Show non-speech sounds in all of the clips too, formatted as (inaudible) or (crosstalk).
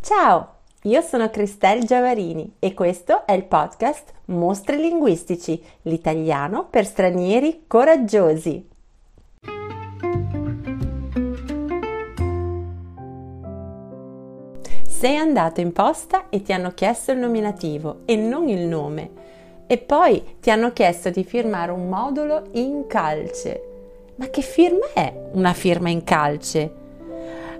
Ciao, io sono Cristel Giavarini e questo è il podcast Mostri linguistici, l'italiano per stranieri coraggiosi. Sei andato in posta e ti hanno chiesto il nominativo e non il nome. E poi ti hanno chiesto di firmare un modulo in calce. Ma che firma è una firma in calce?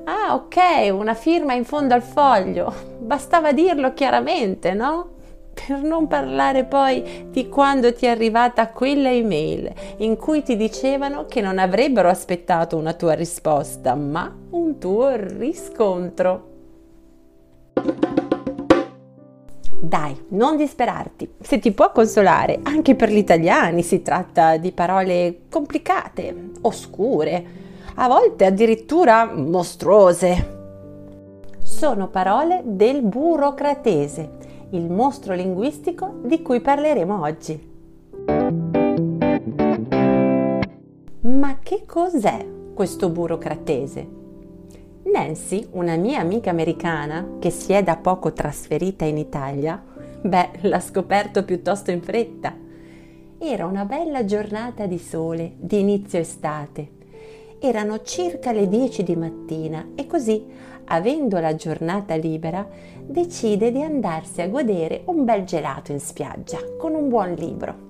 Ah, ok, una firma in fondo al foglio. Bastava dirlo chiaramente, no? Per non parlare poi di quando ti è arrivata quella email in cui ti dicevano che non avrebbero aspettato una tua risposta, ma un tuo riscontro. Dai, non disperarti. Se ti può consolare, anche per gli italiani si tratta di parole complicate, oscure, a volte addirittura mostruose. Sono parole del burocratese, il mostro linguistico di cui parleremo oggi. Ma che cos'è questo burocratese? Nancy, una mia amica americana che si è da poco trasferita in Italia, beh, l'ha scoperto piuttosto in fretta. Era una bella giornata di sole, di inizio estate. Erano circa le 10 di mattina e così, avendo la giornata libera, decide di andarsi a godere un bel gelato in spiaggia con un buon libro.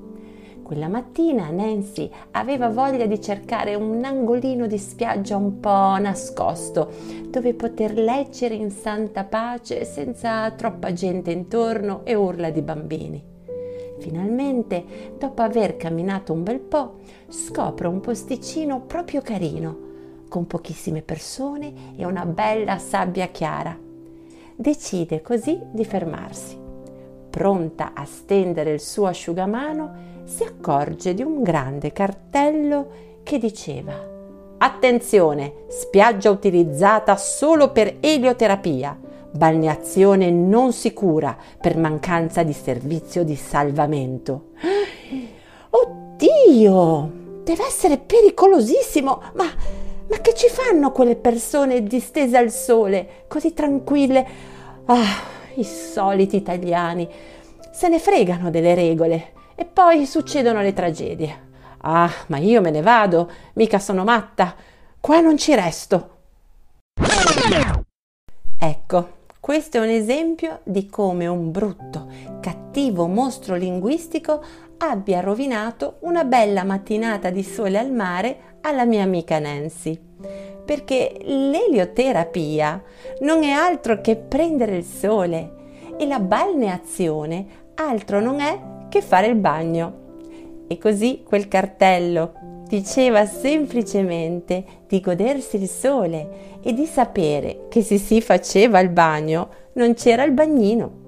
Quella mattina Nancy aveva voglia di cercare un angolino di spiaggia un po' nascosto, dove poter leggere in santa pace senza troppa gente intorno e urla di bambini. Finalmente, dopo aver camminato un bel po', scopre un posticino proprio carino, con pochissime persone e una bella sabbia chiara. Decide così di fermarsi. Pronta a stendere il suo asciugamano, si accorge di un grande cartello che diceva Attenzione, spiaggia utilizzata solo per elioterapia, balneazione non sicura per mancanza di servizio di salvamento. Oddio, deve essere pericolosissimo, ma, ma che ci fanno quelle persone distese al sole, così tranquille? Ah, i soliti italiani, se ne fregano delle regole e poi succedono le tragedie. Ah, ma io me ne vado, mica sono matta. Qua non ci resto. Ecco, questo è un esempio di come un brutto, cattivo mostro linguistico abbia rovinato una bella mattinata di sole al mare alla mia amica Nancy. Perché l'elioterapia non è altro che prendere il sole e la balneazione altro non è che fare il bagno. E così quel cartello diceva semplicemente di godersi il sole e di sapere che se si faceva il bagno non c'era il bagnino.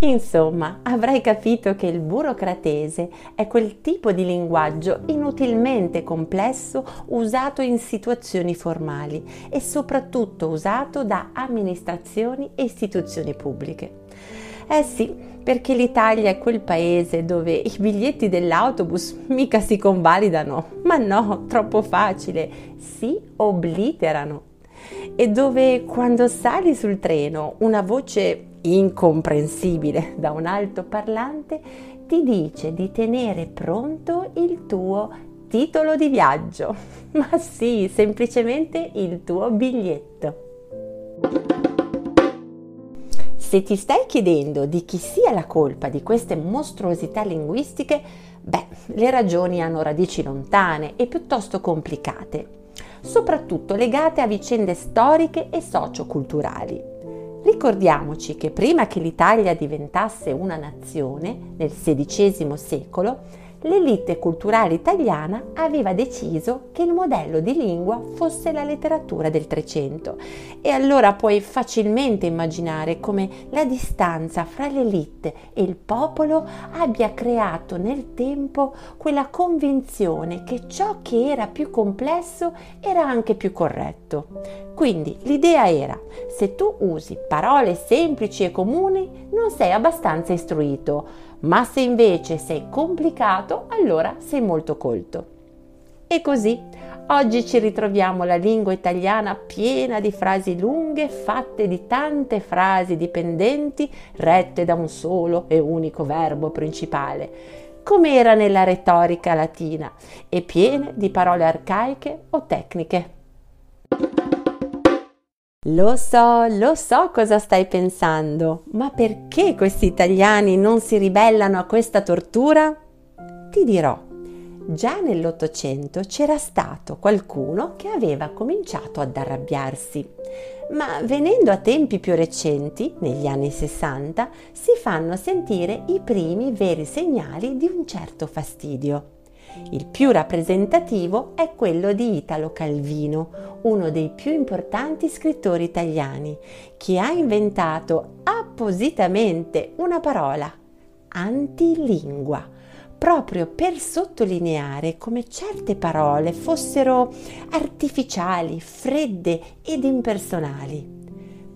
Insomma, avrai capito che il burocratese è quel tipo di linguaggio inutilmente complesso usato in situazioni formali e soprattutto usato da amministrazioni e istituzioni pubbliche. Eh sì, perché l'Italia è quel paese dove i biglietti dell'autobus mica si convalidano, ma no, troppo facile, si obliterano. E dove quando sali sul treno una voce incomprensibile da un altoparlante ti dice di tenere pronto il tuo titolo di viaggio. (laughs) Ma sì, semplicemente il tuo biglietto. Se ti stai chiedendo di chi sia la colpa di queste mostruosità linguistiche, beh, le ragioni hanno radici lontane e piuttosto complicate, soprattutto legate a vicende storiche e socioculturali. Ricordiamoci che prima che l'Italia diventasse una nazione, nel XVI secolo, l'elite culturale italiana aveva deciso che il modello di lingua fosse la letteratura del Trecento e allora puoi facilmente immaginare come la distanza fra l'elite e il popolo abbia creato nel tempo quella convinzione che ciò che era più complesso era anche più corretto. Quindi l'idea era, se tu usi parole semplici e comuni non sei abbastanza istruito, ma se invece sei complicato, allora sei molto colto. E così Oggi ci ritroviamo la lingua italiana piena di frasi lunghe fatte di tante frasi dipendenti rette da un solo e unico verbo principale, come era nella retorica latina, e piene di parole arcaiche o tecniche. Lo so, lo so cosa stai pensando, ma perché questi italiani non si ribellano a questa tortura? Ti dirò. Già nell'Ottocento c'era stato qualcuno che aveva cominciato ad arrabbiarsi, ma venendo a tempi più recenti, negli anni 60, si fanno sentire i primi veri segnali di un certo fastidio. Il più rappresentativo è quello di Italo Calvino, uno dei più importanti scrittori italiani, che ha inventato appositamente una parola, antilingua proprio per sottolineare come certe parole fossero artificiali, fredde ed impersonali,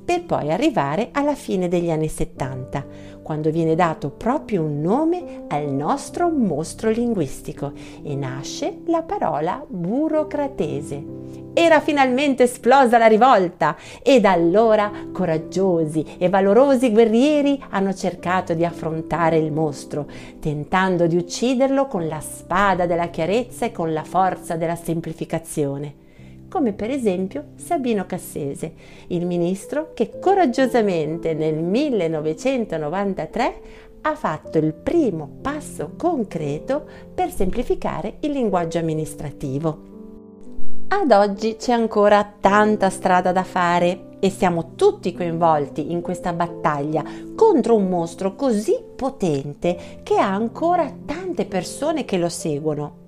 per poi arrivare alla fine degli anni 70, quando viene dato proprio un nome al nostro mostro linguistico e nasce la parola burocratese. Era finalmente esplosa la rivolta e da allora coraggiosi e valorosi guerrieri hanno cercato di affrontare il mostro, tentando di ucciderlo con la spada della chiarezza e con la forza della semplificazione come per esempio Sabino Cassese, il ministro che coraggiosamente nel 1993 ha fatto il primo passo concreto per semplificare il linguaggio amministrativo. Ad oggi c'è ancora tanta strada da fare e siamo tutti coinvolti in questa battaglia contro un mostro così potente che ha ancora tante persone che lo seguono.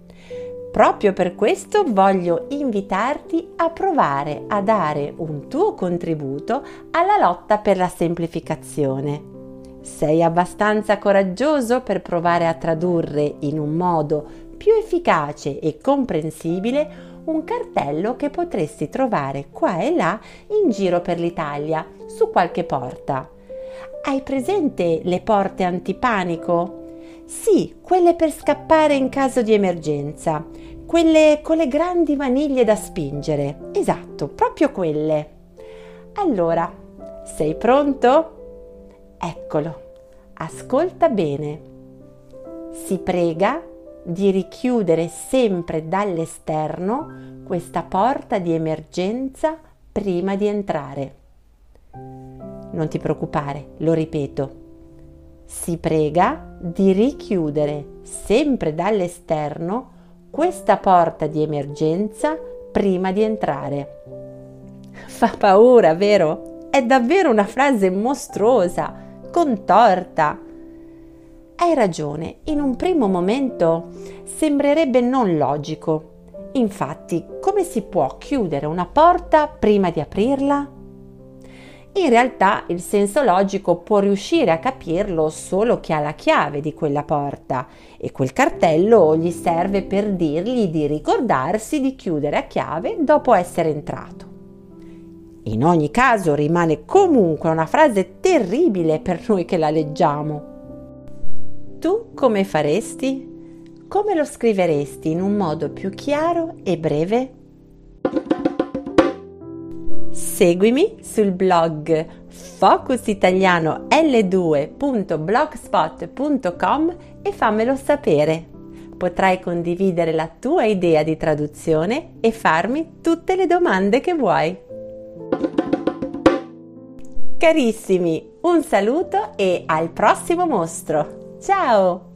Proprio per questo voglio invitarti a provare a dare un tuo contributo alla lotta per la semplificazione. Sei abbastanza coraggioso per provare a tradurre in un modo più efficace e comprensibile un cartello che potresti trovare qua e là in giro per l'Italia, su qualche porta. Hai presente le porte antipanico? Sì, quelle per scappare in caso di emergenza, quelle con le grandi maniglie da spingere. Esatto, proprio quelle. Allora, sei pronto? Eccolo, ascolta bene. Si prega di richiudere sempre dall'esterno questa porta di emergenza prima di entrare. Non ti preoccupare, lo ripeto si prega di richiudere sempre dall'esterno questa porta di emergenza prima di entrare. Fa paura, vero? È davvero una frase mostruosa, contorta. Hai ragione, in un primo momento sembrerebbe non logico. Infatti, come si può chiudere una porta prima di aprirla? In realtà il senso logico può riuscire a capirlo solo chi ha la chiave di quella porta e quel cartello gli serve per dirgli di ricordarsi di chiudere a chiave dopo essere entrato. In ogni caso rimane comunque una frase terribile per noi che la leggiamo. Tu come faresti? Come lo scriveresti in un modo più chiaro e breve? Seguimi sul blog focusitaliano.l2.blogspot.com e fammelo sapere. Potrai condividere la tua idea di traduzione e farmi tutte le domande che vuoi. Carissimi, un saluto e al prossimo mostro. Ciao!